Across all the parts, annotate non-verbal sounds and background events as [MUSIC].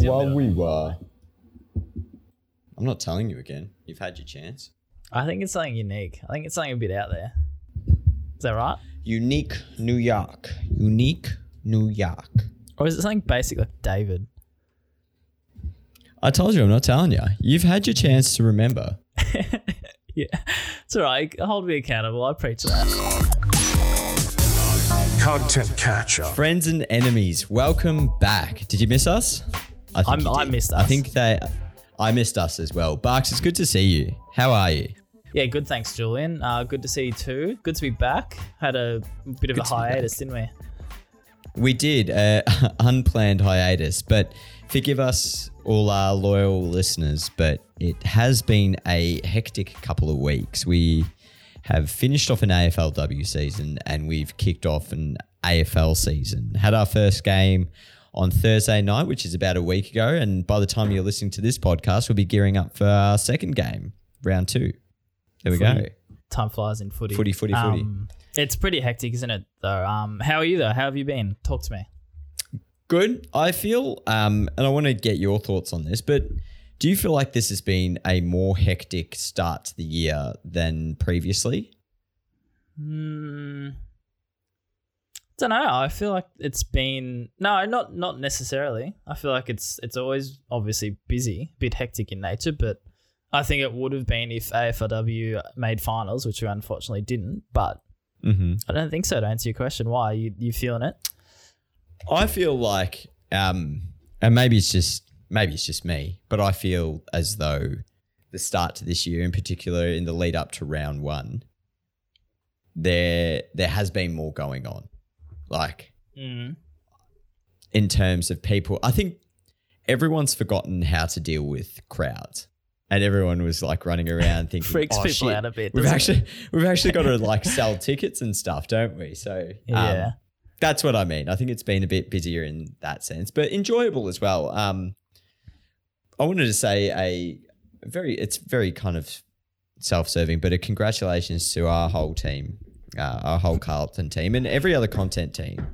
easier while we were. I'm not telling you again. You've had your chance. I think it's something unique. I think it's something a bit out there. Is that right? Unique New York. Unique New York. Or is it something basic like David? I told you, I'm not telling you. You've had your chance to remember. [LAUGHS] Yeah, it's all right. Hold me accountable. I preach that. Content catch up. Friends and enemies, welcome back. Did you miss us? I I'm- I missed I us. think they. I missed us as well. Barks, it's good to see you. How are you? Yeah, good. Thanks, Julian. Uh, good to see you too. Good to be back. Had a bit of Good a hiatus, didn't we? We did uh, [LAUGHS] unplanned hiatus, but forgive us, all our loyal listeners. But it has been a hectic couple of weeks. We have finished off an AFLW season and we've kicked off an AFL season. Had our first game on Thursday night, which is about a week ago, and by the time you're listening to this podcast, we'll be gearing up for our second game, round two. There we go. Time flies in footy. Footy, footy, footy. Um, it's pretty hectic, isn't it? Though. Um, how are you though? How have you been? Talk to me. Good. I feel, um, and I want to get your thoughts on this, but do you feel like this has been a more hectic start to the year than previously? Hmm. Don't know. I feel like it's been no, not not necessarily. I feel like it's it's always obviously busy, a bit hectic in nature, but I think it would have been if AFLW made finals, which we unfortunately didn't. But Mm-hmm. I don't think so. To answer your question, why you you feeling it? I feel like, um, and maybe it's just maybe it's just me, but I feel as though the start to this year, in particular, in the lead up to round one, there there has been more going on, like Mm. in terms of people. I think everyone's forgotten how to deal with crowds. And everyone was like running around [LAUGHS] thinking, Freaks "Oh, people shit, out a bit, We've actually, we've actually got to [LAUGHS] like sell tickets and stuff, don't we? So um, Yeah. that's what I mean. I think it's been a bit busier in that sense, but enjoyable as well. Um, I wanted to say a very, it's very kind of self-serving, but a congratulations to our whole team, uh, our whole Carlton team, and every other content team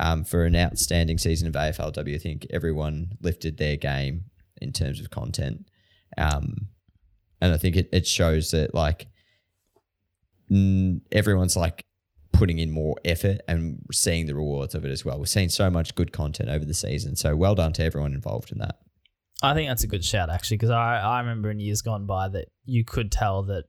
um, for an outstanding season of AFLW. I think everyone lifted their game in terms of content, um, and I think it, it shows that like mm, everyone's like putting in more effort and seeing the rewards of it as well. We're seeing so much good content over the season, so well done to everyone involved in that. I think that's a good shout actually, because I, I remember in years gone by that you could tell that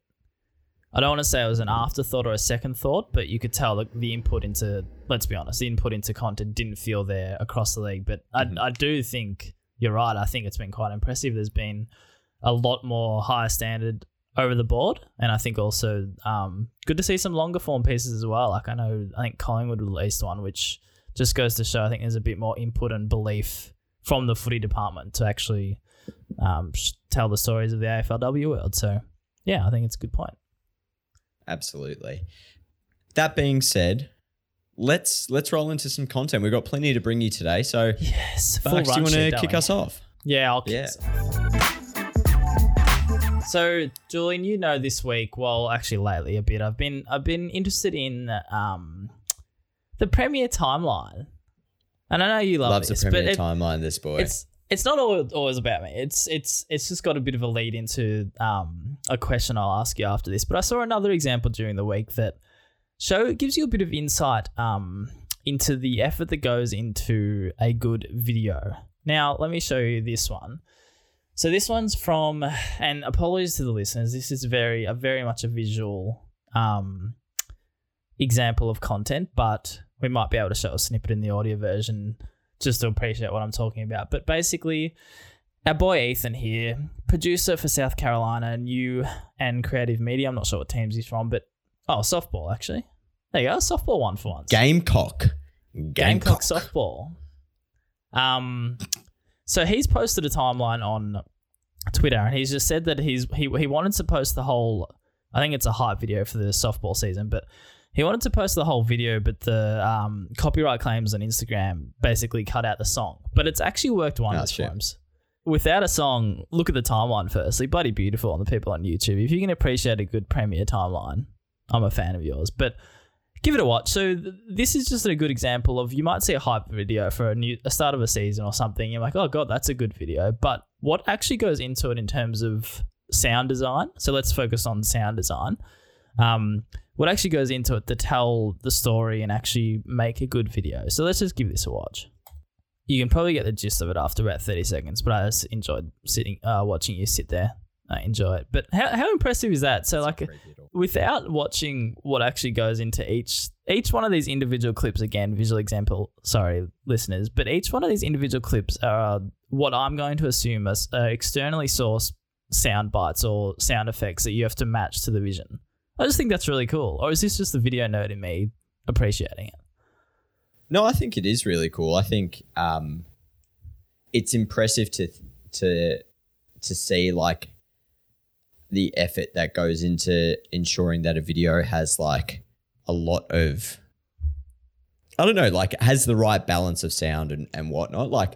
I don't want to say it was an afterthought or a second thought, but you could tell that the input into let's be honest, the input into content didn't feel there across the league. But I, I do think you're right. I think it's been quite impressive. There's been a lot more higher standard over the board, and I think also um, good to see some longer form pieces as well. Like I know I think Collingwood released one, which just goes to show I think there's a bit more input and belief from the footy department to actually um, tell the stories of the AFLW world. So yeah, I think it's a good point. Absolutely. That being said, let's let's roll into some content. We've got plenty to bring you today. So, Yes, full do you want to kick us off? Yeah, I'll kick Yeah. us off. So, Julian, you know this week, well, actually lately a bit, I've been I've been interested in um, the premiere timeline, and I know you love Loves this, the premiere timeline. This boy. it's it's not always, about me. It's it's it's just got a bit of a lead into um, a question I'll ask you after this. But I saw another example during the week that show gives you a bit of insight um, into the effort that goes into a good video. Now, let me show you this one. So this one's from, and apologies to the listeners. This is very a very much a visual um, example of content, but we might be able to show a snippet in the audio version just to appreciate what I'm talking about. But basically, our boy Ethan here, producer for South Carolina, new and creative media. I'm not sure what teams he's from, but oh, softball actually. There you go, softball one for once. Gamecock. Gamecock softball. Um, so he's posted a timeline on Twitter, and he's just said that he's he he wanted to post the whole. I think it's a hype video for the softball season, but he wanted to post the whole video, but the um, copyright claims on Instagram basically cut out the song. But it's actually worked wonders for him. Without a song, look at the timeline firstly. Bloody beautiful on the people on YouTube. If you can appreciate a good premiere timeline, I'm a fan of yours. But give it a watch. So th- this is just a good example of you might see a hype video for a new a start of a season or something. You're like, oh god, that's a good video. But what actually goes into it in terms of sound design? So let's focus on sound design. Um, what actually goes into it to tell the story and actually make a good video. So let's just give this a watch. You can probably get the gist of it after about 30 seconds, but I just enjoyed sitting, uh, watching you sit there. I enjoy it. But how, how impressive is that? So, like, without watching what actually goes into each each one of these individual clips again visual example sorry listeners but each one of these individual clips are what i'm going to assume as uh, externally sourced sound bites or sound effects that you have to match to the vision i just think that's really cool. Or is this just the video nerd in me appreciating it? No i think it is really cool. I think um it's impressive to to to see like the effort that goes into ensuring that a video has like a lot of I don't know, like it has the right balance of sound and, and whatnot. Like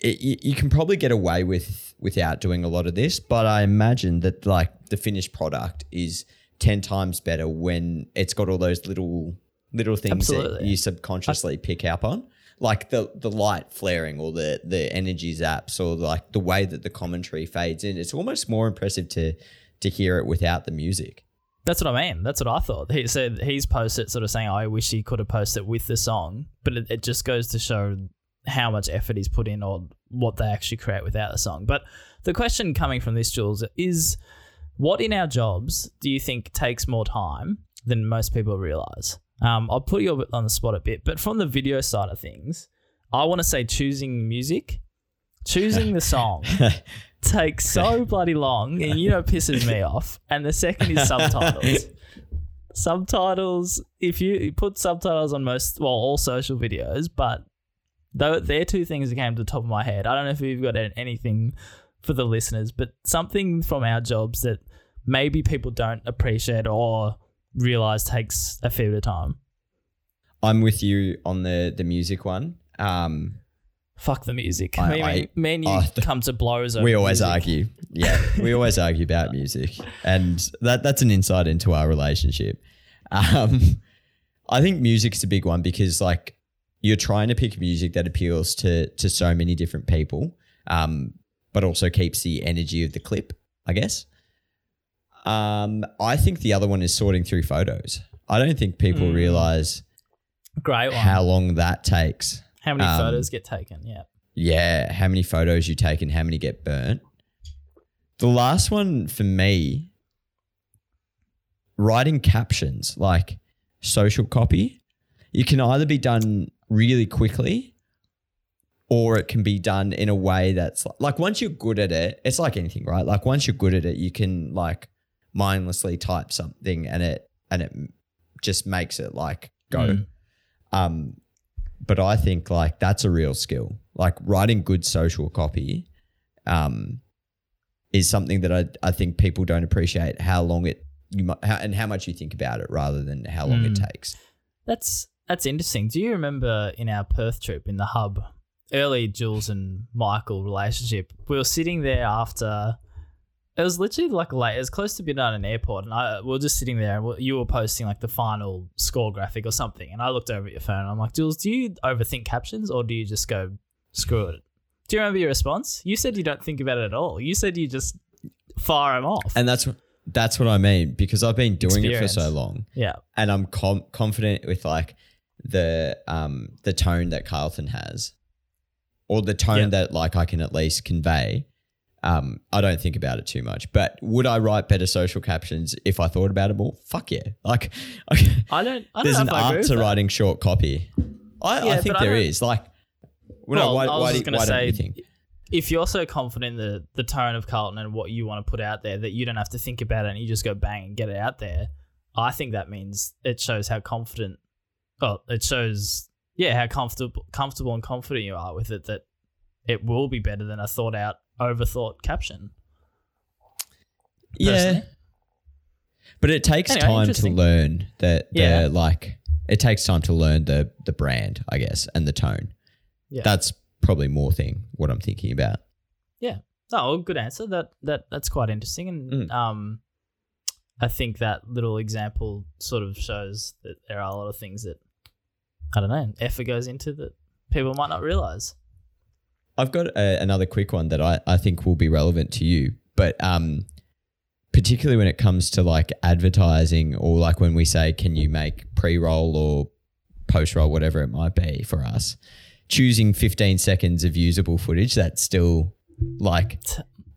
it, you, you can probably get away with without doing a lot of this, but I imagine that like the finished product is ten times better when it's got all those little little things Absolutely. that you subconsciously pick up on like the the light flaring or the the energy zaps or like the way that the commentary fades in. It's almost more impressive to to hear it without the music. That's what I mean. That's what I thought. He said he's posted sort of saying, "I wish he could have posted with the song," but it, it just goes to show how much effort he's put in or what they actually create without the song. But the question coming from this, Jules, is what in our jobs do you think takes more time than most people realize? Um, I'll put you on the spot a bit, but from the video side of things, I want to say choosing music, choosing the song [LAUGHS] takes so bloody long, and you know, pisses me off. And the second is subtitles. [LAUGHS] subtitles, if you put subtitles on most, well, all social videos, but though they're two things that came to the top of my head. I don't know if you've got anything for the listeners, but something from our jobs that maybe people don't appreciate or realize takes a fair bit of time. I'm with you on the the music one. Um, Fuck the music. I, me, I, me and you uh, come to blows. we always music. argue. Yeah, we [LAUGHS] always argue about music, and that that's an insight into our relationship. Um, I think music's a big one because like you're trying to pick music that appeals to to so many different people, um, but also keeps the energy of the clip. I guess. Um, I think the other one is sorting through photos. I don't think people mm. realize Great one. how long that takes. How many um, photos get taken? Yeah. Yeah, how many photos you take and how many get burnt. The last one for me, writing captions like social copy, you can either be done really quickly or it can be done in a way that's like once you're good at it, it's like anything, right? Like once you're good at it, you can like mindlessly type something and it and it just makes it like go. Mm. Um, but I think like that's a real skill. Like writing good social copy, um, is something that I I think people don't appreciate how long it you might how, and how much you think about it rather than how long mm. it takes. That's that's interesting. Do you remember in our Perth trip in the hub, early Jules and Michael relationship? We were sitting there after it was literally like late. It was close to midnight in an airport, and I we were just sitting there, and you were posting like the final score graphic or something. And I looked over at your phone, and I'm like, Jules, do you overthink captions, or do you just go screw it? Do you remember your response? You said you don't think about it at all. You said you just fire them off. And that's that's what I mean because I've been doing Experience. it for so long. Yeah, and I'm com- confident with like the um the tone that Carlton has, or the tone yep. that like I can at least convey um, I don't think about it too much. But would I write better social captions if I thought about it more? Fuck yeah! Like, [LAUGHS] I don't. I don't there's an art to writing short copy. I, yeah, I think there is. Like, well, why, I was why, just going to say, you think? If you're so confident in the the tone of Carlton and what you want to put out there that you don't have to think about it and you just go bang and get it out there, I think that means it shows how confident. Well, it shows yeah how comfortable comfortable and confident you are with it that it will be better than a thought out overthought caption. Yeah. But it takes anyway, time to learn that yeah. like it takes time to learn the the brand, I guess, and the tone. Yeah. That's probably more thing what I'm thinking about. Yeah. Oh, good answer. That that that's quite interesting. And mm. um I think that little example sort of shows that there are a lot of things that I don't know effort goes into that people might not realize. I've got a, another quick one that I, I think will be relevant to you, but um, particularly when it comes to like advertising or like when we say, can you make pre roll or post roll, whatever it might be for us, choosing 15 seconds of usable footage that still like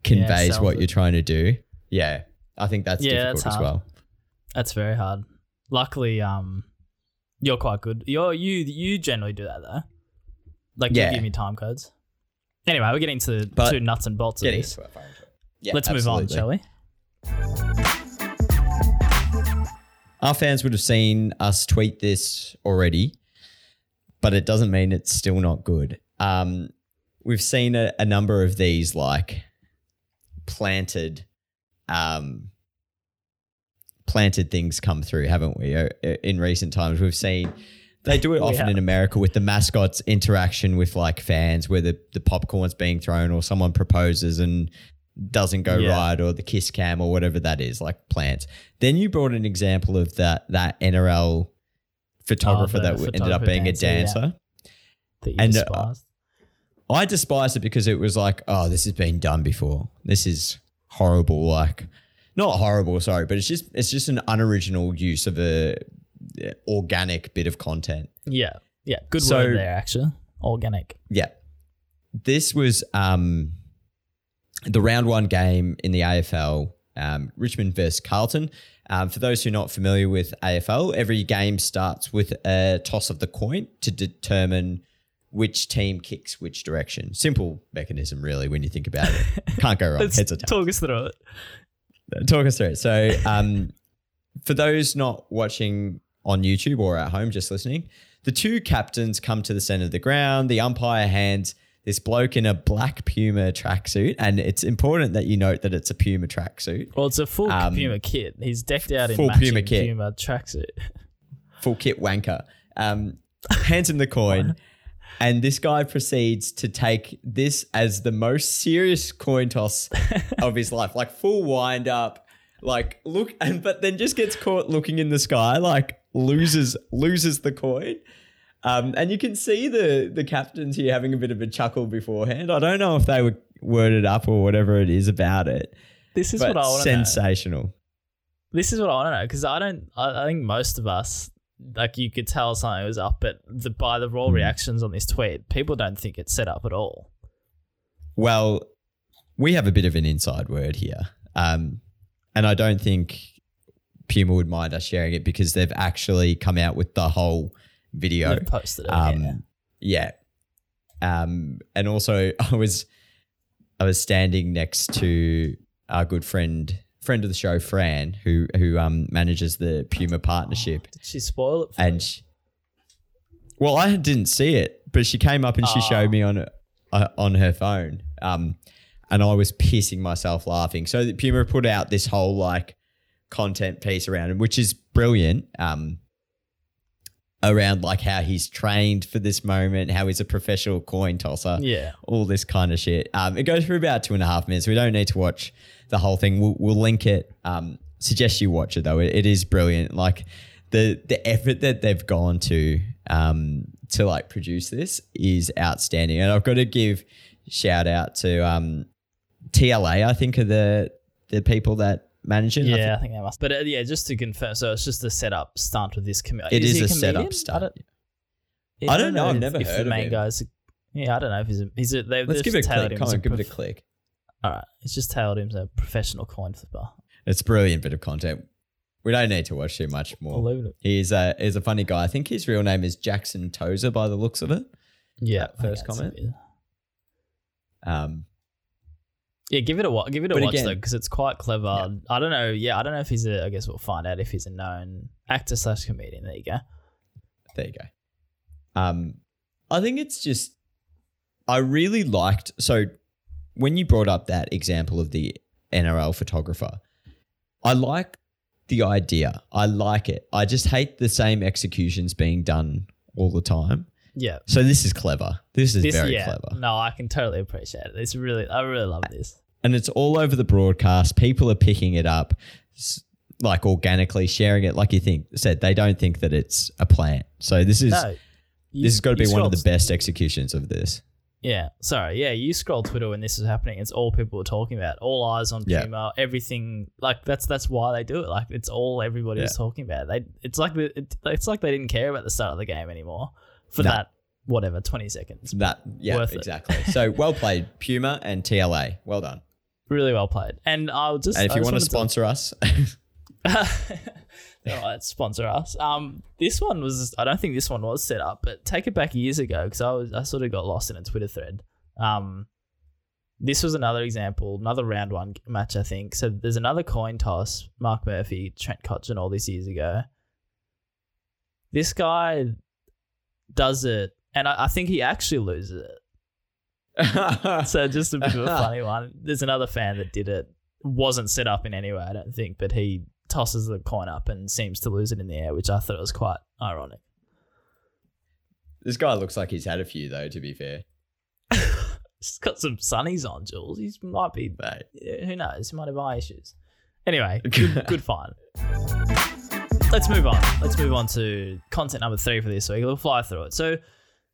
conveys sells what it. you're trying to do. Yeah, I think that's Yeah, difficult that's as hard. well. That's very hard. Luckily, um, you're quite good. You're you you generally do that though. Like Yeah. you give me time codes. Anyway, we're getting to But to nuts and bolts of Getting this. into it, far into it. Yeah, Let's move on, shall we? Our fans would have seen us tweet this already, but it doesn't mean it's still not good. Um, we've seen a, a number of these like planted, um, planted things come through, haven't we? Uh, In recent times, we've seen they do it often have. in America with the mascots interaction with like fans, where the the popcorn's being thrown or someone proposes and doesn't go Yeah. right or the kiss cam or whatever that is like plants then you brought an example of that that nrl photographer Oh, that w- ended up being dancer, a yeah. dancer you And, uh, despised. i despised it because it was like oh this has been done before this is horrible like not horrible sorry but it's just it's just an unoriginal use of a organic bit of content yeah, yeah. Good so- word there, actually. Organic. Yeah. This was um, the round one game in the AFL, um, Richmond versus Carlton. Um, for those who are not familiar with AFL, every game starts with a toss of the coin to determine which team kicks which direction. Simple mechanism, really, when you think about it. [LAUGHS] Can't go wrong. Let's Heads or tails. talk us through it. Talk us through it. So, um, for those not watching on YouTube or at home, just listening, the two captains come to the center of the ground. The umpire hands this bloke in a black Puma tracksuit, and it's important that you note that it's a Puma tracksuit, Well, it's a full Um, Puma kit. He's decked out in full Puma kit. Puma tracksuit. [LAUGHS] full kit wanker. Um, hands him the coin, and this guy proceeds to take this as the most serious coin toss of his life, like full wind up, like look, and but then just gets caught looking in the sky, like loses loses the coin. Um, and you can see the the captains here having a bit of a chuckle beforehand. I don't know if they were worded up or whatever it is about it, This is what I want to know. sensational. This is what I want to know because I don't. I, I think most of us, like you could tell something was up, but the, by the raw reactions on this tweet, people don't think it's set up at all. Well, we have a bit of an inside word here. Um, and I don't think Puma would mind us sharing it because they've actually come out with the whole video. They've posted it. Um, yeah. yeah. Um, and also [LAUGHS] I was I was standing next to our good friend friend of the show, Fran, who who um manages the Puma partnership. Did she spoil it? For and she, well, I didn't see it, but she came up and she Ah. showed me on uh, on her phone, um, and I was pissing myself laughing. So Puma put out this whole like content piece around him, which is brilliant. Um, around like how he's trained for this moment, how he's a professional coin tosser, yeah. all this kind of shit. Um, it goes for about two and a half minutes. We don't need to watch the whole thing. We'll, we'll link it. Um, suggest you watch it though. It, it is brilliant. Like the the effort that they've gone to um, to like produce this is outstanding. And I've got to give shout out to um, TLA. I think are the the people that manage it. I Yeah, think I think they must. But uh, yeah, just to confirm, so it's just a setup stunt with this comedian. it is he a comedian? setup I stunt. don't, I don't know, I've if- never if heard the of main him. guy's. Yeah, I don't know if he's a. He's a. They, Let's give it a just tailed click. Come as on, give it a click. All right, it's just tailed him as a professional coin flipper. It's a brilliant bit of content. We don't need to watch too much more. Believe it. He's a he's a funny guy. I think his real name is Jackson Tozer by the looks of it. Yeah, first comment? Um, Yeah, give it a watch. Give it a But watch again- though, because it's quite clever. Yeah. I don't know. Yeah, I don't know if he's a. I guess we'll find out if he's a known actor slash comedian. There you go. there you go. Um, I think it's just I really liked so when you brought up that example of the NRL photographer, I like the idea. I like it. I just hate the same executions being done all the time. Yeah. So this is clever. This is This, very yeah, clever. no, I can totally appreciate it. It's really, I really love this. and it's all over the broadcast. People are picking it up. Like organically sharing it, like you think said, they don't think that it's a plant. So this is No, you- this has got to be one of the best executions of this. Yeah, sorry. Yeah, you scroll Twitter when this is happening. It's all people are talking about. All eyes on Yeah. Puma. Everything like that's that's why they do it. Like it's all everybody is talking about. They it's like the, it, it's like they didn't care about the start of the game anymore for No. that whatever twenty seconds. That yeah, Worth it. exactly. so [LAUGHS] well played, Puma and TLA. Well done. Really well played. And I'll just And if I you want to sponsor us, [LAUGHS] All right, sponsor us. Um, this one was I don't think this one was set up, but take it back years ago because I was I sort of got lost in a Twitter thread. Um, this was another example, another round one match, I think. So there's another coin toss, Mark Murphy, Trent Cotchin, all these years ago. This guy does it, and I, I think he actually loses it. [LAUGHS] So just a bit of a [LAUGHS] funny one. There's another fan that did it. Wasn't set up in any way, I don't think, but he tosses the coin up and seems to lose it in the air, which I thought was quite ironic. this guy looks like he's had a few though. To be fair, [LAUGHS] He's got some sunnies on, Jules. He might be, Mate. yeah, who knows? He might have eye issues. Anyway, good, good. Let's move on. Let's move on to content number three for this week. We'll fly through it. So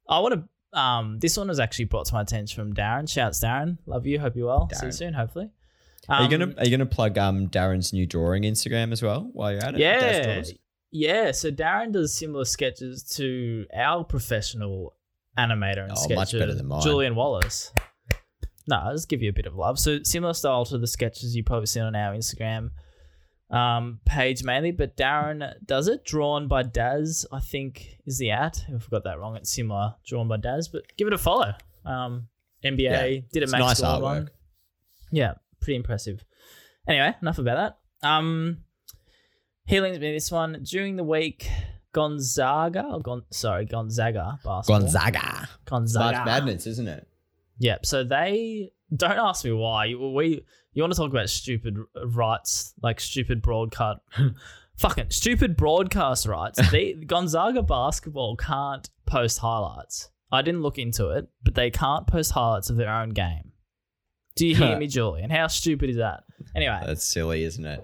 I want to. Um, this one was actually brought to my attention from Darren. Shouts, Darren. Love you. Hope you're well. See you soon. Hopefully. are you Um, gonna are you gonna plug um Darren's new drawing Instagram as well while you're at it? Yeah. Yeah. So Darren does similar sketches to our professional animator and Oh, sketcher, much better than mine. Julian Wallace. No, I'll just give you a bit of love. So similar style to the sketches you probably seen on our Instagram um, page mainly, but Darren does it. Drawn by Daz, I think is the at. If I got that wrong, it's similar. Drawn by Daz, but give it a follow. Um, NBA Yeah, did a nice artwork. one. Yeah, pretty impressive. Anyway, enough about that. Um, healing's been this one during the week. Gonzaga, or Gon- sorry, Gonzaga basketball. Gonzaga. Gonzaga. March Madness, isn't it? Yep. So they don't ask me why. We you want to talk about stupid uh, rights, like stupid broadcast, [LAUGHS] fucking stupid broadcast rights. [LAUGHS] They Gonzaga basketball can't post highlights. I didn't look into it, but they can't post highlights of their own game. Do you hear [LAUGHS] me, Julian? How stupid is that? Anyway, That's silly, isn't it?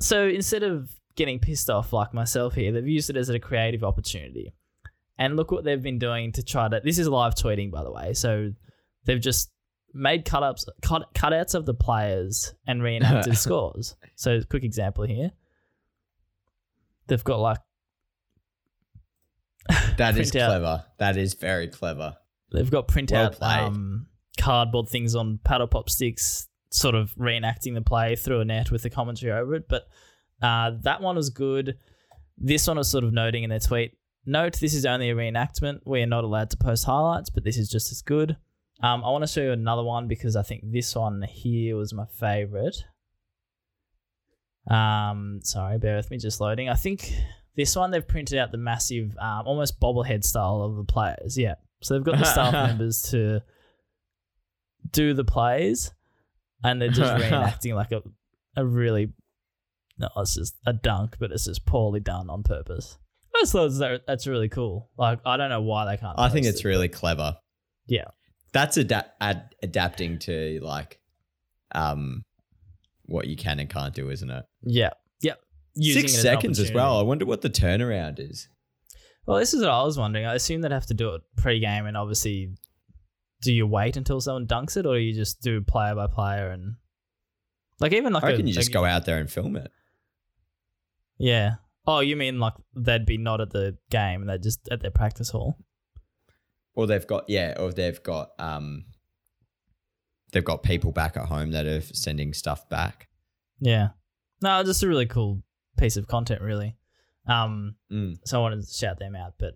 so instead of getting pissed off like myself here, they've used it as a creative opportunity. And look what they've been doing to try to. This is live tweeting, by the way. So they've just made cut ups, cut, cutouts of the players and reenacted [LAUGHS] scores. So, quick example here. They've got like [LAUGHS] That is out. clever. That is very clever. They've got printout Well um, cardboard things on paddle pop sticks, sort of reenacting the play through a net with the commentary over it. But uh, that one was good. This one was sort of noting in their tweet Note this is only a reenactment. We are not allowed to post highlights, but this is just as good. Um, I want to show you another one because I think this one here was my favorite. Um, sorry, bear with me, just loading. I think this one they've printed out the massive, um, almost bobblehead style of the players. Yeah, so they've got the staff [LAUGHS] members to do the plays, and they're just [LAUGHS] reenacting like a a really no, it's just a dunk, but it's just poorly done on purpose. I just thought that's really cool. Like I don't know why they can't. I think it's it. really clever. Yeah. That's ada- ad- adapting to like um what you can and can't do, isn't it? yeah, yeah. Using Six it as an seconds as well. I wonder what the turnaround is. Well, this is what I was wondering. I assume they'd have to do it pre-game, and obviously, do you wait until someone dunks it, or you just do player by player and like even like I reckon a, you just a- go out there and film it. Yeah. Oh, you mean like they'd be not at the game and they're just at their practice hall? Or they've got yeah, or they've got um they've got people back at home that are sending stuff back. Yeah. No, just a really cool piece of content, really. Um, Mm. so I wanted to shout them out, but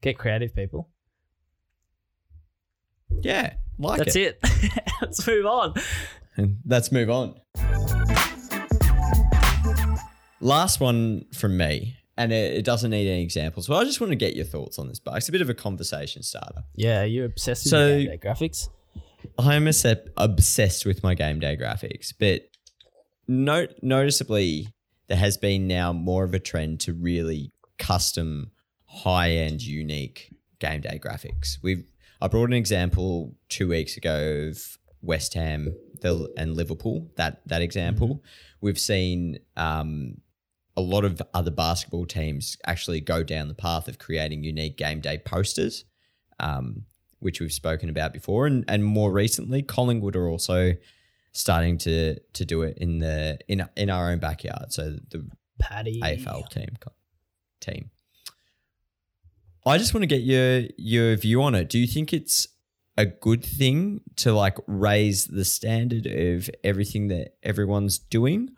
get creative, people. Yeah, like That's it. it. [LAUGHS] Let's move on. Let's move on. Last one from me, and it, it doesn't need any examples. So I just want to get your thoughts on this, but it's a bit of a conversation starter. Yeah, you're obsessed with So- game day graphics. I'm obse- obsessed with my game day graphics, but note noticeably there has been now more of a trend to really custom, high end, unique game day graphics. We've I brought an example two weeks ago of West Ham and Liverpool that that example. We've seen um, a lot of other basketball teams actually go down the path of creating unique game day posters, um, which we've spoken about before, and and more recently, Collingwood are also starting to to do it in the in in our own backyard. So the Paddy. AFL team team. I just want to get your your view on it. Do you think it's a good thing to like raise the standard of everything that everyone's doing,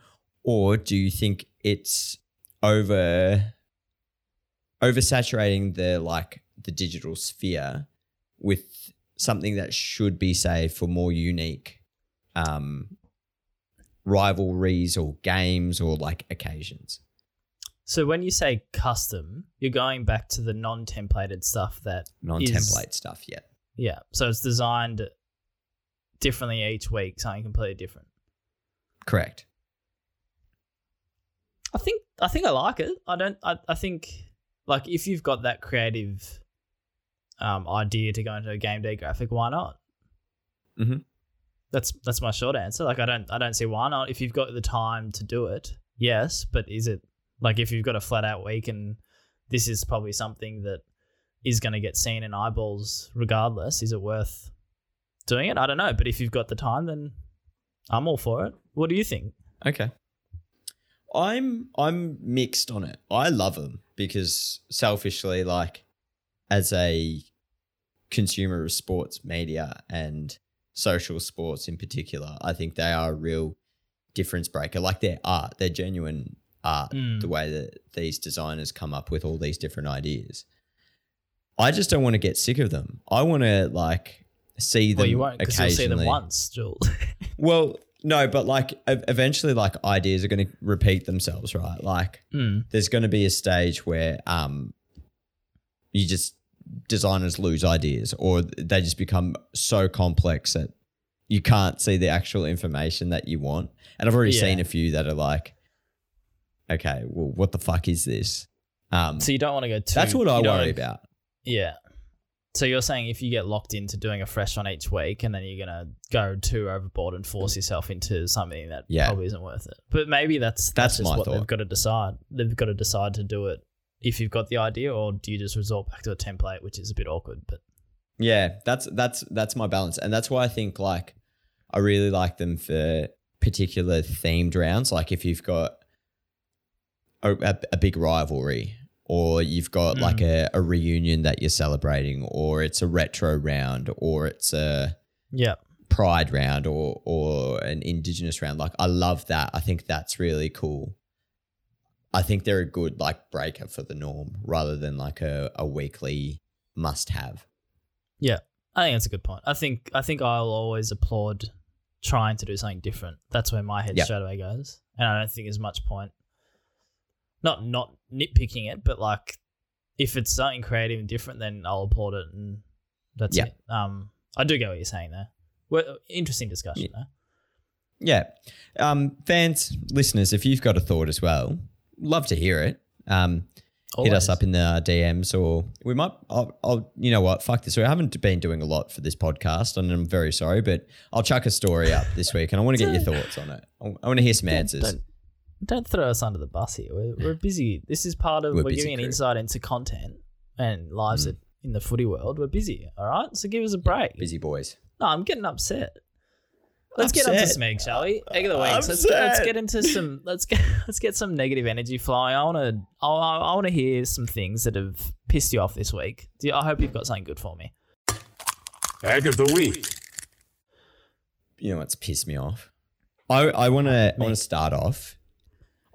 or do you think it's over oversaturating the like the digital sphere with something that should be say for more unique um, rivalries or games or like occasions? So when you say custom, you're going back to the non-templated stuff that Non-template stuff yet. yeah. So it's designed differently each week, something completely different. Correct. I think I think I like it. I don't. I, I think like if you've got that creative um, idea to go into a game day graphic, why not? Mhm. That's that's my short answer. Like I don't I don't see why not. If you've got the time to do it, yes. But is it like if you've got a flat out week and this is probably something that is going to get seen in eyeballs regardless? Is it worth doing it? I don't know. But if you've got the time, then I'm all for it. What do you think? Okay. I'm I'm mixed on it. I love them because selfishly, like as a consumer of sports media and social sports in particular, I think they are a real difference breaker. Like their art, their genuine art, Mm. the way that these designers come up with all these different ideas. I just don't want to get sick of them. I want to like see them Well, you won't because you'll see them once, Jules. [LAUGHS] Well, no, but like eventually, like ideas are going to repeat themselves, right? Like mm. there's going to be a stage where um, you just designers lose ideas, or they just become so complex that you can't see the actual information that you want. And I've already Yeah. seen a few that are like, okay, well, what the fuck is this? Um, So you don't want to go too. that's what I worry about. Yeah. So you're saying if you get locked into doing a fresh one each week, and then you're gonna go too overboard and force yourself into something that Yeah. probably isn't worth it. But maybe that's That's that's, just what they've got to decide. They've got to decide to do it if you've got the idea, or do you just resort back to a template, which is a bit awkward. But Yeah, that's that's that's my balance, and that's why I think like I really like them for particular themed rounds. Like if you've got a, a, a big rivalry, or you've got Mm. like a, a reunion that you're celebrating, or it's a retro round, or it's a yeah, pride round, or or an indigenous round. Like I love that. I think that's really cool. I think they're a good like breaker for the norm, rather than like a, a weekly must have. Yeah. I think that's a good point. I think I think I'll always applaud trying to do something different. That's where my head Yep. straight away goes, and I don't think there's much point. Not not nitpicking it, but like if it's something creative and different, then I'll applaud it, and that's Yeah. it. Um, I do get what you're saying there. Well, interesting discussion Yeah. though. Yeah. Um, fans, listeners, if you've got a thought as well, love to hear it. Um, hit us up in the DMs or we might, I'll, I'll, you know what, fuck this. We haven't been doing a lot for this podcast and I'm very sorry, but I'll chuck a story up this week and I want to get [LAUGHS] your thoughts on it. I I want to hear some answers. Don't, don't throw us under the bus here. We're, we're busy. This is part of We're we're, busy giving an insight into content and lives Mm. in the footy world. We're busy. All right, so give us a break. Busy boys. No, I'm getting upset. Let's get Upset? on to some egg, shall we? Egg of the week. Let's, let's get into some. [LAUGHS] Let's get let's get some negative energy flowing. I want to. I, I want to hear some things that have pissed you off this week. Do you- I hope you've got something good for me. Egg of the week. You know what's pissed me off? I, I want to I want to start off.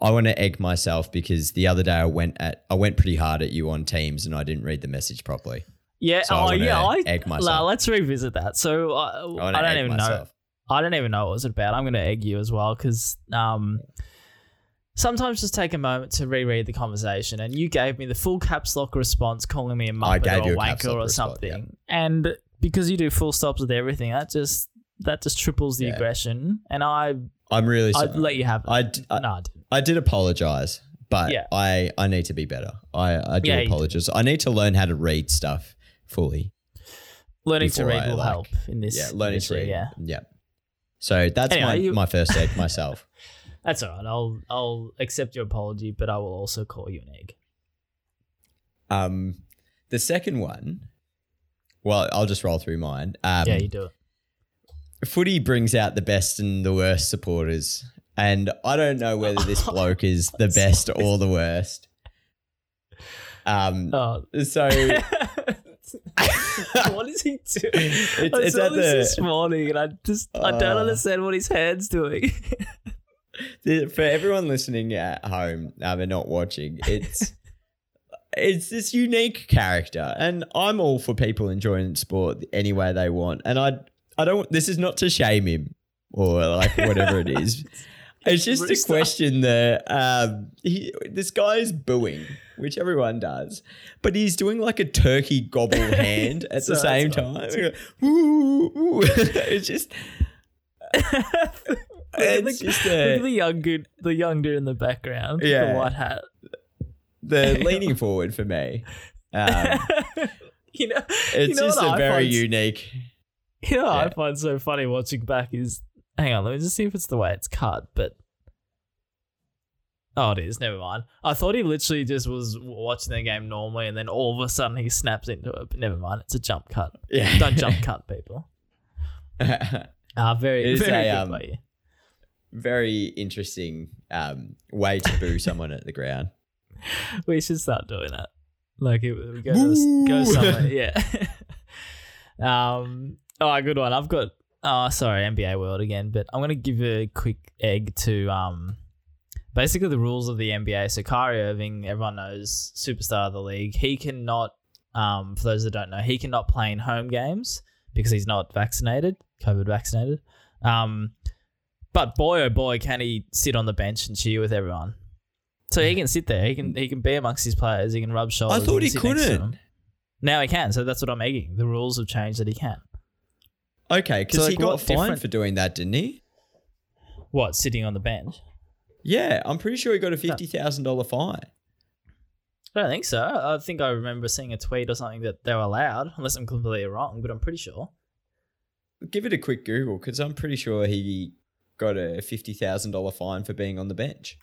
I want to egg myself because the other day I went at I went pretty hard at you on Teams and I didn't read the message properly. Yeah. So I oh yeah. I, egg myself. let's revisit that. So uh, I, I, don't even know. I don't even know what it was about. I'm going to egg you as well because um, sometimes just take a moment to reread the conversation. And you gave me the full caps lock response, calling me a muppet or a wanker or response, something. And because you do full stops with everything, that just that just triples the Yeah. aggression. And I I'm really sorry. I'd let you have it. I, no, I. I did apologize, but Yeah. I, I need to be better. I, I do Yeah, apologize. I need to learn how to read stuff fully. Learning to read I, will like- help in this. yeah, learning to read. Yeah. Yeah. So that's Anyway, my, you- my first egg [LAUGHS] myself. That's all right. I'll I'll accept your apology, but I will also call you an egg. Um, the second one, well, I'll just roll through mine. Um, yeah, you do it. footy brings out the best and the worst supporters. And I don't know whether this [LAUGHS] bloke is the best or the worst. Um, Oh, so [LAUGHS] [LAUGHS] what is he doing? It's- I it's saw this the- this morning, and I just I don't Uh. understand what his hand's doing. for everyone listening at home um, and not watching, it's it's this unique character, and I'm all for people enjoying sport any way they want. And I I don't. This is not to shame him or like whatever it is. It's just Rooster. question the um he, this guy's booing, which everyone does, but he's doing like a turkey gobble [LAUGHS] hand at the same time. Woo, woo. [LAUGHS] it's just [LAUGHS] it's look, just a, at the young dude, the young dude in the background, Yeah. the white hat. the leaning forward for me. Um, you know, it's you know just a I very find- unique. You know, what I find so funny watching back is, hang on, let me just see if it's the way it's cut. But oh, it is. Never mind. I thought he literally just was watching the game normally, and then all of a sudden he snaps into it. But never mind, it's a jump cut. Yeah. Don't jump cut, people. Ah, [LAUGHS] very, It's very a, um, very interesting um, way to boo someone at the ground. [LAUGHS] We should start doing that. Like it, we go to, go somewhere. [LAUGHS] Yeah. um. Oh, good one. I've got. Oh, sorry, NBA World again, but I'm gonna give a quick egg to um, basically the rules of the NBA. So Kyrie Irving, everyone knows, superstar of the league. He cannot. Um, for those that don't know, he cannot play in home games because he's not vaccinated, COVID vaccinated. Um, but boy oh boy, can he sit on the bench and cheer with everyone. So he can sit there. He can he can be amongst his players. He can rub shoulders. I thought he sit next to couldn't. Now he can. So that's what I'm egging. The rules have changed that he can. Okay, because So, he got fined different- for doing that, didn't he? What sitting on the bench? Yeah, I'm pretty sure he got a fifty thousand dollar fine. I don't think so. I think I remember seeing a tweet or something that they were allowed, unless I'm completely wrong. But I'm pretty sure. Give it a quick Google because I'm pretty sure he got a fifty thousand dollar fine for being on the bench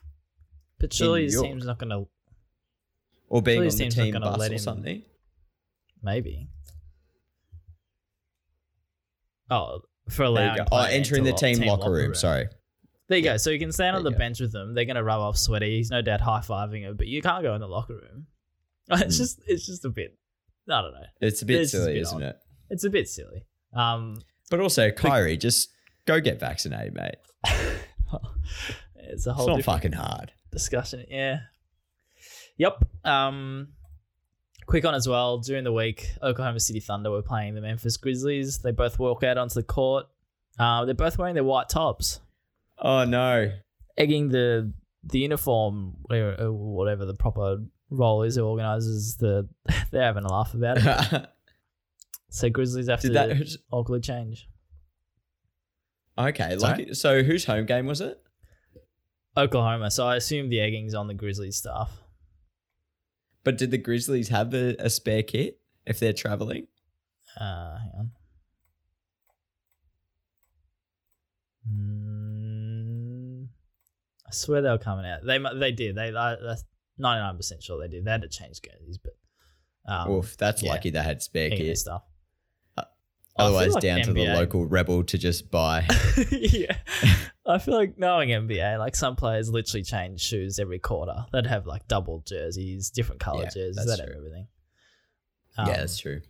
But surely New his team's not going to. or being Surely on the not team gonna bus let or him- something. Maybe. Oh, for There allowing. go. Oh, entering the lo- team, locker, room. Sorry. There you go. So you can stand on There the you go. bench with them. They're gonna rub off sweaty. He's no doubt high fiving her, but you can't go in the locker room. [LAUGHS] It's Mm. just it's just a bit. I don't know. It's a bit It's just a silly, bit isn't odd. it? It's a bit silly. Um, But also, Kyrie, just go get vaccinated, mate. [LAUGHS] it's a whole. It's whole not different fucking hard. discussion. Yeah. Yep. Um, quick on as well. During the week, Oklahoma City Thunder were playing the Memphis Grizzlies. They both walk out onto the court. Uh, they're both wearing their white tops, Oh no. egging the the uniform, whatever, uh, whatever the proper role is, who organizes the. [LAUGHS] They're having a laugh about it. [LAUGHS] So Grizzlies have Did to that? [LAUGHS] awkwardly change. Okay, Sorry? like so. Whose home game was it? Oklahoma. So I assume the egging's on the Grizzlies stuff. But did the Grizzlies have a, a spare kit if they're traveling? Uh, hang on. Mm, I swear they were coming out. They they did. They that's ninety nine percent sure they did. They had to change jerseys, but um, Oof, that's yeah. lucky they had spare kit. stuff. Otherwise, like down to the local rebel to just buy. [LAUGHS] yeah, [LAUGHS] I feel like knowing NBA, like some players literally change shoes every quarter. They'd have like double jerseys, different color Yeah, jerseys. that's They'd have true. everything. yeah, Um, that's true.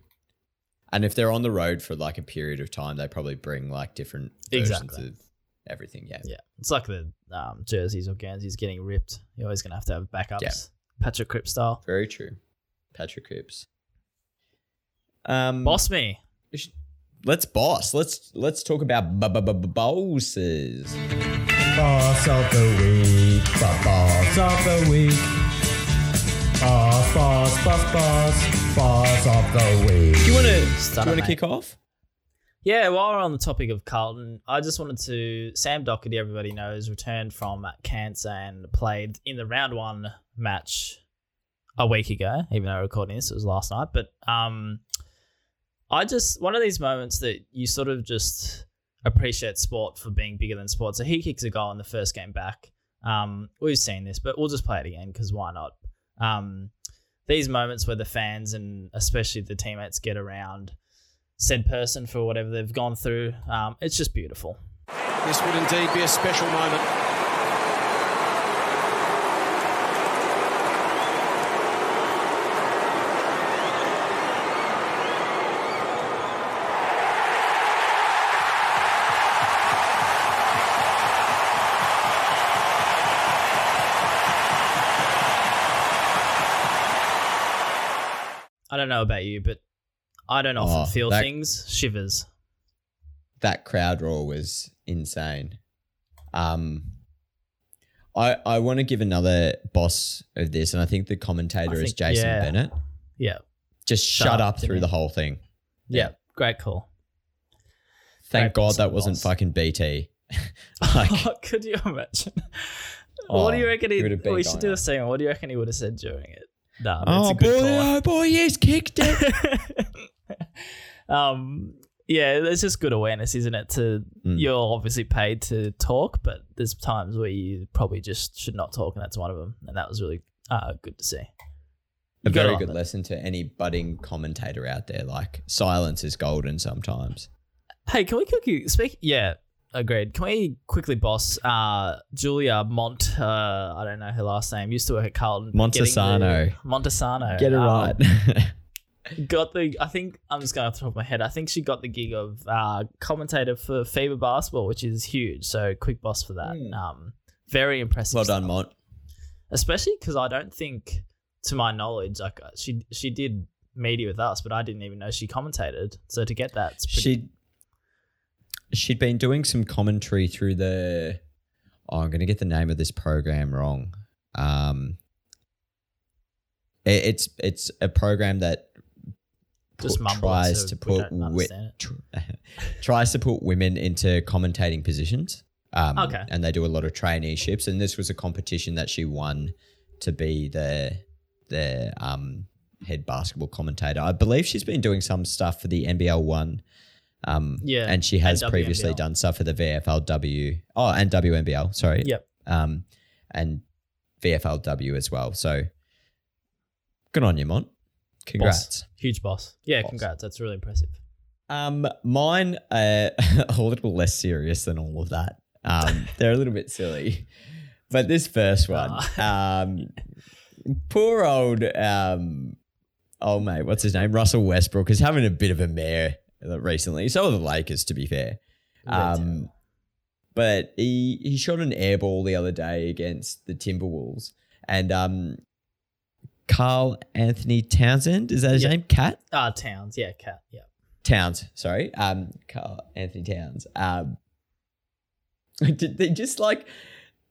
And if they're on the road for like a period of time, they probably bring like different versions Exactly. of everything. Yeah. Yeah, it's like the um, jerseys or Guernseys getting ripped. You're always gonna have to have backups, Yeah. Patrick Cripps style. Very true. Patrick Cripps. Um, Boss me. Let's boss. Let's let's talk about b- b- b- b- bosses. Boss of the week, boss of the week. Boss, boss, boss, boss, boss of the week. Do you want to? Do you want to kick off? Yeah, while we're on the topic of Carlton, I just wanted to. Sam Docherty, everybody knows, returned from cancer and played in the round one match a week ago. Even though recording this, it was last night. But um, I just one of these moments that you sort of just appreciate sport for being bigger than sport. So he kicks a goal in the first game back. Um, we've seen this, but we'll just play it again because why not? Um, these moments where the fans and especially the teammates get around said person for whatever they've gone through, um, it's just beautiful. This would indeed be a special moment. Don't know about you, but I don't often Oh, feel that- things. Shivers. that crowd roar was insane. Um, I I want to give another boss of this, and I think the commentator I is Jason yeah. Bennett. Yeah. Just Shut shut, up, up through Timmy. the whole thing. Yeah. Great call. Thank Great God that of wasn't fucking BT. [LAUGHS] [LAUGHS] like, Could you imagine? what do you Oh, reckon he, we should do a segment. What do you reckon he would have said during it? No, oh it's a boy, call. oh boy, he's kicked it. [LAUGHS] um, yeah, it's just good awareness, isn't it? To Mm. you're obviously paid to talk, but there's times where you probably just should not talk, and that's one of them. And that was really uh, good to see. a You got very good it. lesson to any budding commentator out there. Like silence is golden sometimes. Hey, can we quickly speak? Yeah, agreed. Can we quickly, boss? Uh, Julia Mont. Uh, I don't know her last name. Used to work at Carlton. Montesano. Montesano. Get it um, right. [LAUGHS] got the I think I'm just going off the top of my head. I think she got the gig of uh, commentator for FIBA basketball, which is huge. So quick boss for that. Hmm. Um, very impressive. well done, stuff. Mont. Especially because I don't think, to my knowledge, like uh, she she did media with us, but I didn't even know she commentated. So to get that, pretty. She she'd been doing some commentary through the. Oh, I'm going to get the name of this program wrong. Um, it- it's it's a program that Just put- tries so to put wi- tr- [LAUGHS] tries to put women into commentating positions. Um, Okay. and they do a lot of traineeships, and this was a competition that she won to be the the um, head basketball commentator. I believe she's been doing some stuff for the NBL one. Um, Yeah, and she has and previously done stuff for the VFLW. Oh, and WNBL. Sorry. Yep. Um, and VFLW as well. So good on you, Mont. Congrats. Boss. Huge boss. Yeah, Boss. congrats. That's really impressive. Um, mine uh, [LAUGHS] a little less serious than all of that. Um, [LAUGHS] they're a little bit silly, but this first one, [LAUGHS] um, poor old um, oh mate, what's his name? Russell Westbrook is having a bit of a mare recently. So are the Lakers, to be fair. Um, but he he shot an air ball the other day against the Timberwolves, and um, Karl Anthony Townsend is that his Yeah. name? Cat. Ah, Towns. Yeah, cat. Yeah. Towns, sorry, um, Karl Anthony Towns. Um, [LAUGHS] did they just like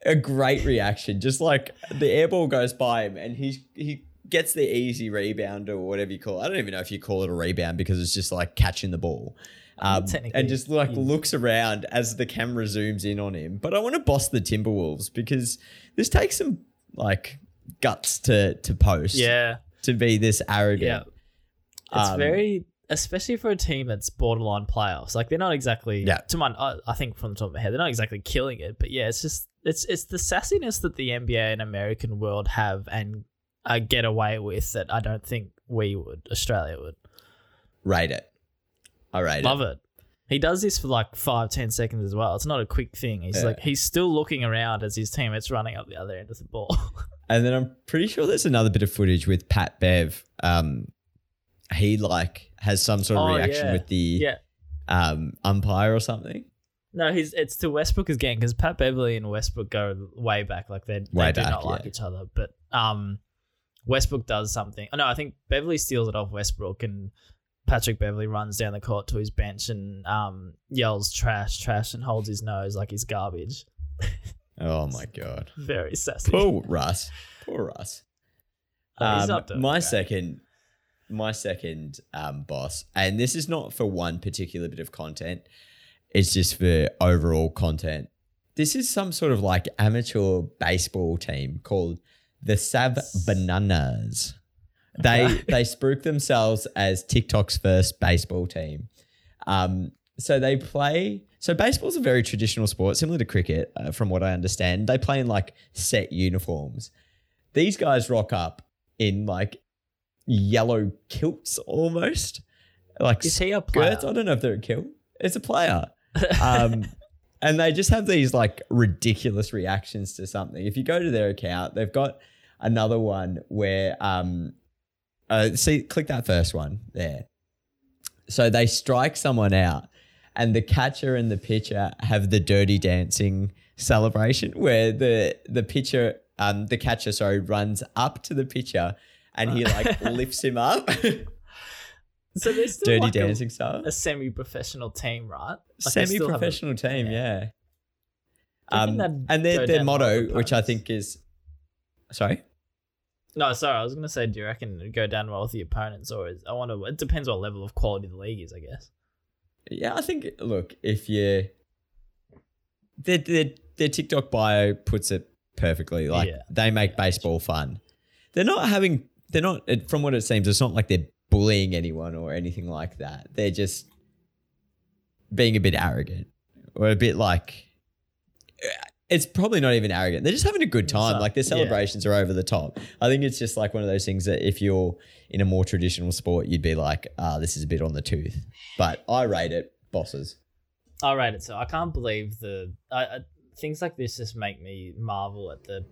a great reaction, just like the air ball goes by him and he's he gets the easy rebound or whatever you call it. I don't even know if you call it a rebound because it's just like catching the ball. Um, and just like you- looks around as the camera zooms in on him. But I want to boss the Timberwolves because this takes some like guts to to post Yeah. to be this arrogant. Yeah. It's Um, very, especially for a team that's borderline playoffs. Like they're not exactly. Yeah. To my, I, I think from the top of my head, they're not exactly killing it. But yeah, it's just it's it's the sassiness that the NBA and American world have and uh, get away with that I don't think we would, Australia would. Rate it. I rate it. Love it. it. He does this for like five, ten seconds as well. It's not a quick thing. He's Yeah. like he's still looking around as his teammates running up the other end of the ball. [LAUGHS] And then I'm pretty sure there's another bit of footage with Pat Bev. Um, he like has some sort of Oh, reaction yeah. with the yeah. um umpire or something. No, he's it's to Westbrook again because Pat Beverley and Westbrook go way back. Like they Way they do back, not like yeah. each other. But um, Westbrook does something. Oh, no, I think Beverley steals it off Westbrook and Patrick Beverley runs down the court to his bench and um yells trash, trash, and holds his nose like he's garbage. [LAUGHS] Oh my god. Very sassy. Poor Russ. Poor Russ. Um, my great. second my second um boss, and this is not for one particular bit of content, it's just for overall content. This is some sort of like amateur baseball team called the Savannah Bananas. They [LAUGHS] they spook themselves as TikTok's first baseball team. Um, so they play. So baseball's a very traditional sport, similar to cricket, uh, from what I understand. They play in like set uniforms. These guys rock up in like yellow kilts almost, like Is he a player? skirts. I don't know if they're a kilt. It's a player. [LAUGHS] Um, and they just have these like ridiculous reactions to something. If you go to their account, they've got another one where um, uh, see, click that first one there. So they strike someone out, and the catcher and the pitcher have the dirty dancing celebration where the the pitcher, um, the catcher, sorry, runs up to the pitcher and he like [LAUGHS] lifts him up. [LAUGHS] So there's still dirty like a- dancing style. a, semi-professional team, right? Like a- Semi-professional team, yeah. Think Um, and their their motto, which I think is, sorry. No, sorry, I was gonna say, do you reckon it'd go down well with the opponents, or is, I wonder? It depends what level of quality the league is, I guess. Yeah, I think. Look, if you their their their TikTok bio puts it perfectly. Like Yeah. they make baseball fun. They're not having. They're not. From what it seems, it's not like they're bullying anyone or anything like that. They're just being a bit arrogant or a bit like. It's probably not even arrogant. They're just having a good time. Like their yeah. celebrations are over the top. I think it's just like one of those things that if you're in a more traditional sport, you'd be like, ah, this is a bit on the tooth. But I rate it, bosses. I'll rate it. So I can't believe the I, I, things like this just make me marvel at the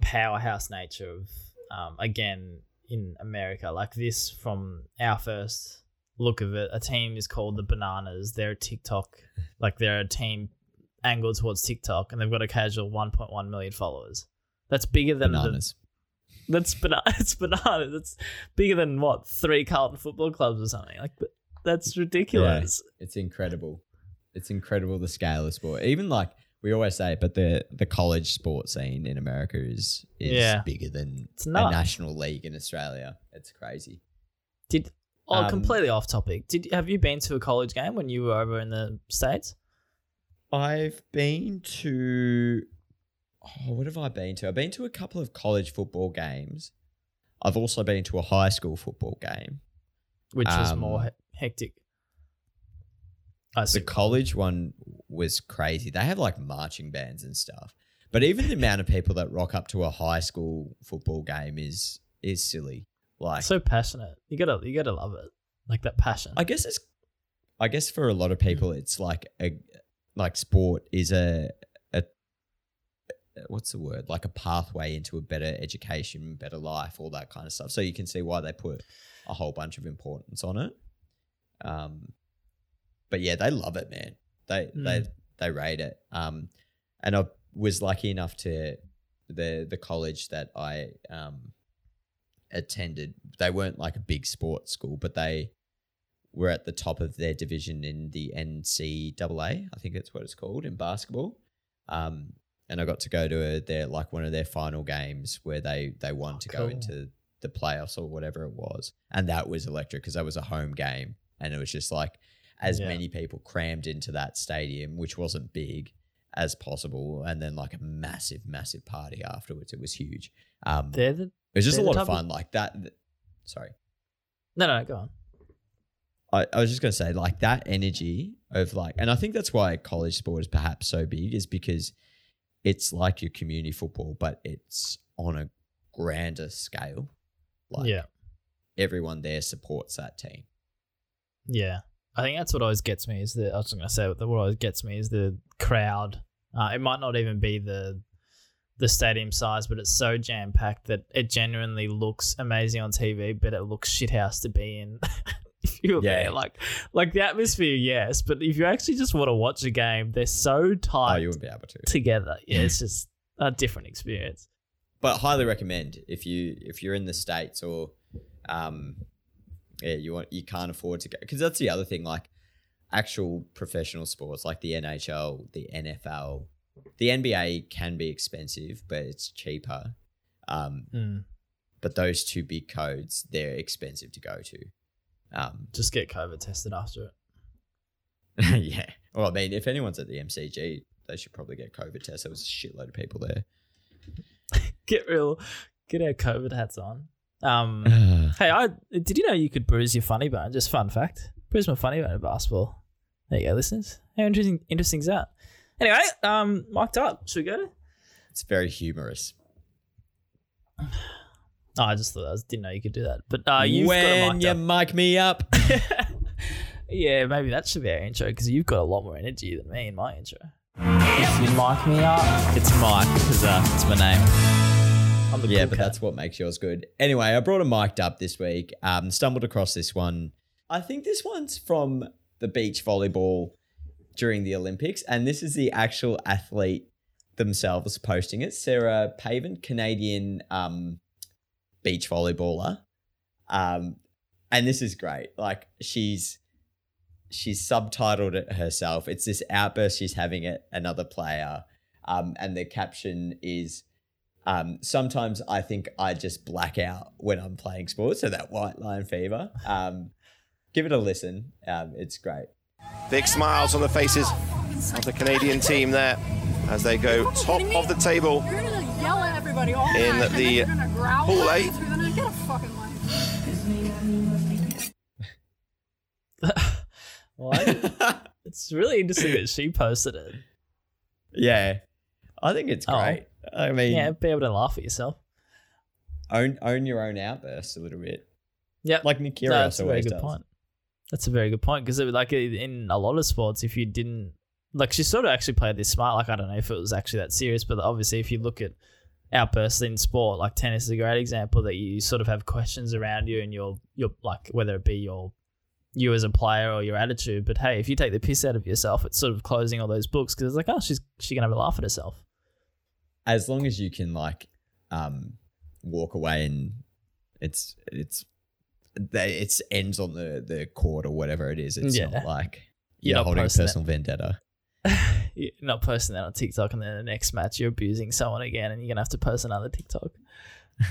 powerhouse nature of um, again in America. Like this from our first look of it, a team is called the Bananas. They're a TikTok, like they're a team angled towards TikTok, and they've got a casual 1.1 million followers. That's bigger than the, Bananas. that's banana. [LAUGHS] It's bananas. That's bigger than what three Carlton football clubs or something. Like th- that's ridiculous. It's incredible. It's incredible the scale of sport. Even like we always say, but the the college sport scene in America is is Yeah. bigger than It's a national league in Australia. It's crazy. Did oh Um, completely off topic. Did have you been to a college game when you were over in the states? I've been to oh, what have I been to? I've been to a couple of college football games. I've also been to a high school football game. Which Um, more hectic? I The college one was crazy. They have like marching bands and stuff. But even the amount of people that rock up to a high school football game is is silly. Like so passionate. You gotta you gotta love it. Like that passion. I guess it's I guess for a lot of people it's like a like sport is a a what's the word? Like a pathway into a better education, better life, all that kind of stuff. So you can see why they put a whole bunch of importance on it. Um but yeah, they love it, man. They they they rate it. Um and I was lucky enough to the the college that I um attended. They weren't like a big sports school, but they were at the top of their division in the NCAA. I think that's what it's called in basketball. Um, and I got to go to a, their like one of their final games where they they won Oh, to go into the playoffs or whatever it was, and that was electric because that was a home game, and it was just like as Yeah. many people crammed into that stadium, which wasn't big as possible, and then like a massive, massive party afterwards. It was huge. Um, the it was just a lot of type of- fun, like that. th- sorry, no no go on. I, I was just gonna say, like that energy of like, and I think that's why college sport is perhaps so big, is because it's like your community football, but it's on a grander scale. Like yeah everyone there supports that team. yeah. I think that's what always gets me is the I was just gonna say what always gets me is the crowd. Uh, it might not even be the the stadium size, but it's so jam packed that it genuinely looks amazing on TV, but it looks shithouse to be in. [LAUGHS] you're Yeah. there, like like the atmosphere, yes, but if you actually just want to watch a game, they're so tight. Oh, tight you wouldn't be able to. together. Yeah, it's just a different experience. but highly recommend if you if you're in the states or um yeah you want you can't afford to go because that's the other thing like actual professional sports like the NHL the NFL the NBA can be expensive but it's cheaper um Mm. but those two big codes they're expensive to go to um Just get COVID tested after it. [LAUGHS] yeah well I mean if anyone's at the MCG they should probably get COVID tests there was a shitload of people there [LAUGHS] Get real, get our COVID hats on. Um, [SIGHS] hey, I did you know you could bruise your funny bone? Just fun fact, bruise my funny bone in basketball. There you go, listeners. How interesting interesting is that? Anyway, um, mic'd up. Should we go? It's very humorous. [SIGHS] [SIGHS] Oh, I just thought I didn't know you could do that. But uh, you've when got a you mic'd mic me up. up. [LAUGHS] yeah, maybe that should be our intro because you've got a lot more energy than me in my intro. If you mic me up, it's Mike because uh, it's my name. I'm the yeah, but cat. that's what makes yours good. Anyway, I brought a mic'd up this week. Um, stumbled across this one. I think this one's from the beach volleyball during the Olympics, and this is the actual athlete themselves posting it. Sarah Pavan, Canadian um, beach volleyballer, um, and this is great. Like she's she's subtitled it herself. It's this outburst she's having at another player, um, and the caption is. Um, sometimes I think I just black out when I'm playing sports, so that white line fever. Um, give it a listen. Um, it's great. Big smiles on the faces of the Canadian team there as they go top of the table. You're gonna yell at everybody all In night, and the then you're gonna growl pool eight. me through the night. Get a fucking life. [LAUGHS] Why? [LAUGHS] it's really interesting that she posted it. yeah, I think it's Oh. great. I mean, Yeah, be able to laugh at yourself. own own your own outbursts a little bit, Yeah, like Nick No, Kyrgios that's a very good does. point. That's a very good point because like in a lot of sports, if you didn't like, she sort of actually played this smart. Like I don't know if it was actually that serious, but obviously, if you look at outbursts in sport, like tennis is a great example that you sort of have questions around you and your your like whether it be your you as a player or your attitude. But hey, if you take the piss out of yourself, it's sort of closing all those books because it's like, oh, she's she gonna have a laugh at herself. As long as you can like um, walk away and it's it's they it's ends on the the court or whatever it is. It's Yeah. not like You're you're, not holding a it. personal vendetta. [LAUGHS] You're not posting that on TikTok, and then the next match you're abusing someone again, and you're gonna have to post another TikTok. [LAUGHS]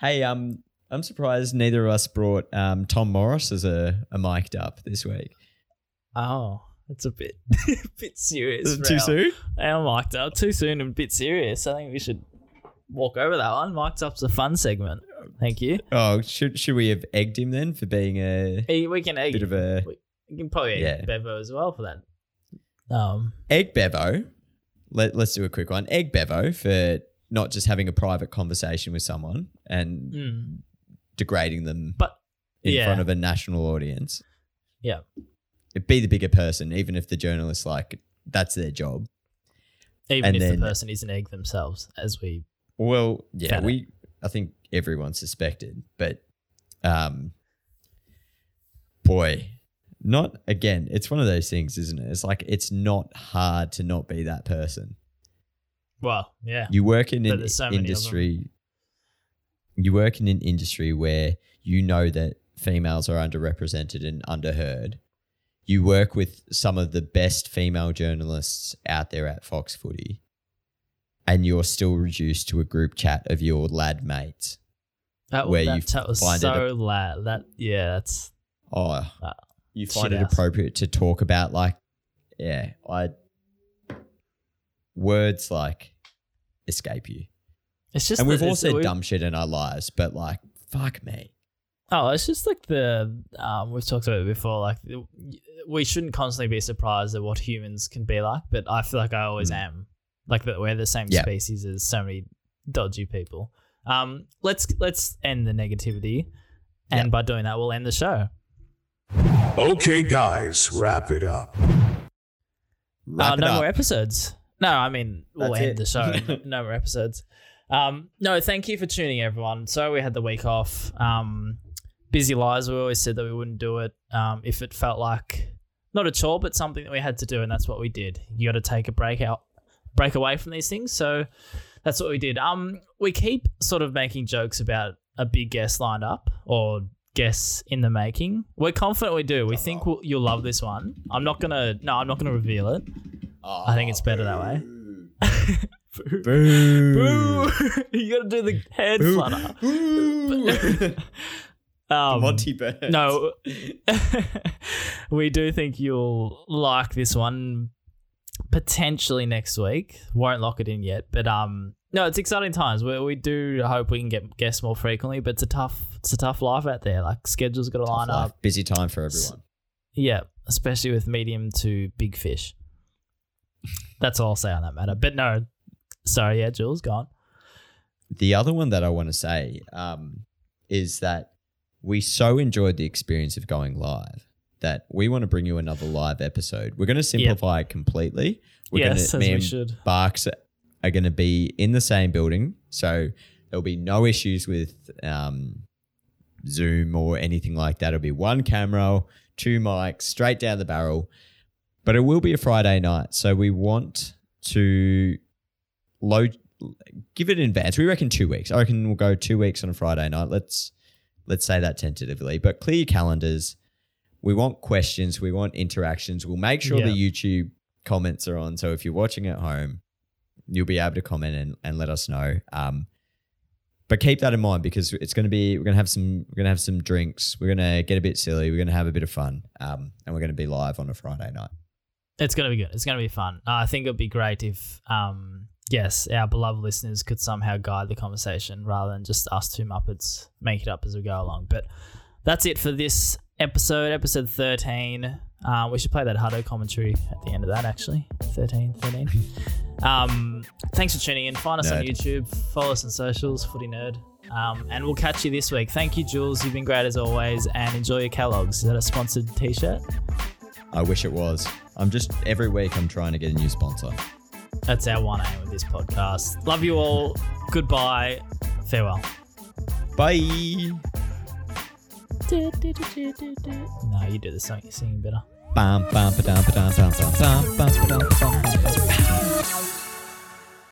Hey, um, I'm surprised neither of us brought um, Tom Morris as a, a mic'd up this week. Oh, that's a bit [LAUGHS] bit serious. Is it too soon? Our mic'd up too soon and a bit serious. I think we should walk over that one. Mic'd up's a fun segment. Thank you. Oh, should should we have egged him then for being a We can egg. bit of a we we can probably egg Yeah. Bevo as well for that. Um, egg Bevo? Let Let's do a quick one. Egg Bevo for not just having a private conversation with someone and mm, degrading them but in yeah. front of a national audience. yeah, Be the bigger person, even if the journalist like that's their job. even And if then- the person is an egg themselves, as we Well, yeah, Found it. we. I think everyone suspected, but um, boy, not again. It's one of those things, isn't it? It's like it's not hard to not be that person. well, yeah, You work in an so many of them. industry. You work in an industry where you know that females are underrepresented and underheard. You work with some of the best female journalists out there at Fox Footy, and you're still reduced to a group chat of your lad mates. that, where that you chat was so a- loud. That yeah, that's Oh, Uh, you find it house. appropriate to talk about like, yeah, I words like escape you, it's just. and we've the- all said dumb shit in our lives, but like, fuck me. Oh, it's just like the um, we've talked about it before. Like we shouldn't constantly be surprised at what humans can be like, but I feel like I always Mm. am. Like that we're the same Yeah. species as so many dodgy people. Um, let's let's end the negativity, and Yeah. by doing that, we'll end the show. Okay, guys, wrap it up. Wrap uh, it no up. more episodes. No, I mean we'll That's end it. the show. No- [LAUGHS] no more episodes. Um, no, thank you for tuning, in, everyone. So we had the week off. Um, busy lives. We always said that we wouldn't do it um, if it felt like not a chore, but something that we had to do, and that's what we did. You got to take a break out, break away from these things. So that's what we did. Um, we keep sort of making jokes about a big guest lined up or guests in the making. We're confident we do. We think we'll, you'll love this one. I'm not gonna. No, I'm not gonna reveal it. I think it's better that way. Boo. [LAUGHS] Boo. you gotta do the head flutter. um, Monty Burns. no, [LAUGHS] we do think you'll like this one potentially next week. Won't lock it in yet, but um, no, it's exciting times. We we do hope we can get guests more frequently, but it's a tough it's a tough life out there. Like schedules got to line Life. up. Busy time for everyone. Yeah, especially with medium to big fish. That's all I'll say on that matter. But no, sorry, yeah, Jules, go on. The other one that I want to say um, is that we so enjoyed the experience of going live that we want to bring you another live episode. We're going to simplify it completely. We're Yes, gonna, as me we should. Barks are going to be in the same building, so there'll be no issues with um, Zoom or anything like that. It'll be one camera, two mics, straight down the barrel. But it will be a Friday night, so we want to load give it in advance. We reckon two weeks. I reckon we'll go two weeks on a Friday night. Let's let's say that tentatively. But clear your calendars. We want questions. We want interactions. We'll make sure the YouTube comments are on. So if you're watching at home, you'll be able to comment and, and let us know. Um, but keep that in mind because it's going to be we're going to have some we're going to have some drinks. We're going to get a bit silly. We're going to have a bit of fun. Um, and we're going to be live on a Friday night. It's gonna be good. It's gonna be fun. Uh, I think it'd be great if, um, yes, our beloved listeners could somehow guide the conversation rather than just us two muppets make it up as we go along. But that's it for this episode, episode thirteen. Uh, we should play that Hutto commentary at the end of that. Actually, 13, 13. [LAUGHS] um, thanks for tuning in. Find us on YouTube. Follow us on socials. Footy Nerd. Um, and we'll catch you this week. Thank you, Jules. You've been great as always. And enjoy your Kellogg's. Is that a sponsored T-shirt? I wish it was. I'm just every week I'm trying to get a new sponsor. That's our one aim with this podcast. Love you all. Goodbye. Farewell. Bye. No, you do the song. You're singing better. Bam, bam, ba-dam, ba-dam, bam, bam, bam, bam, ba-dam, ba-dam, bam, bam.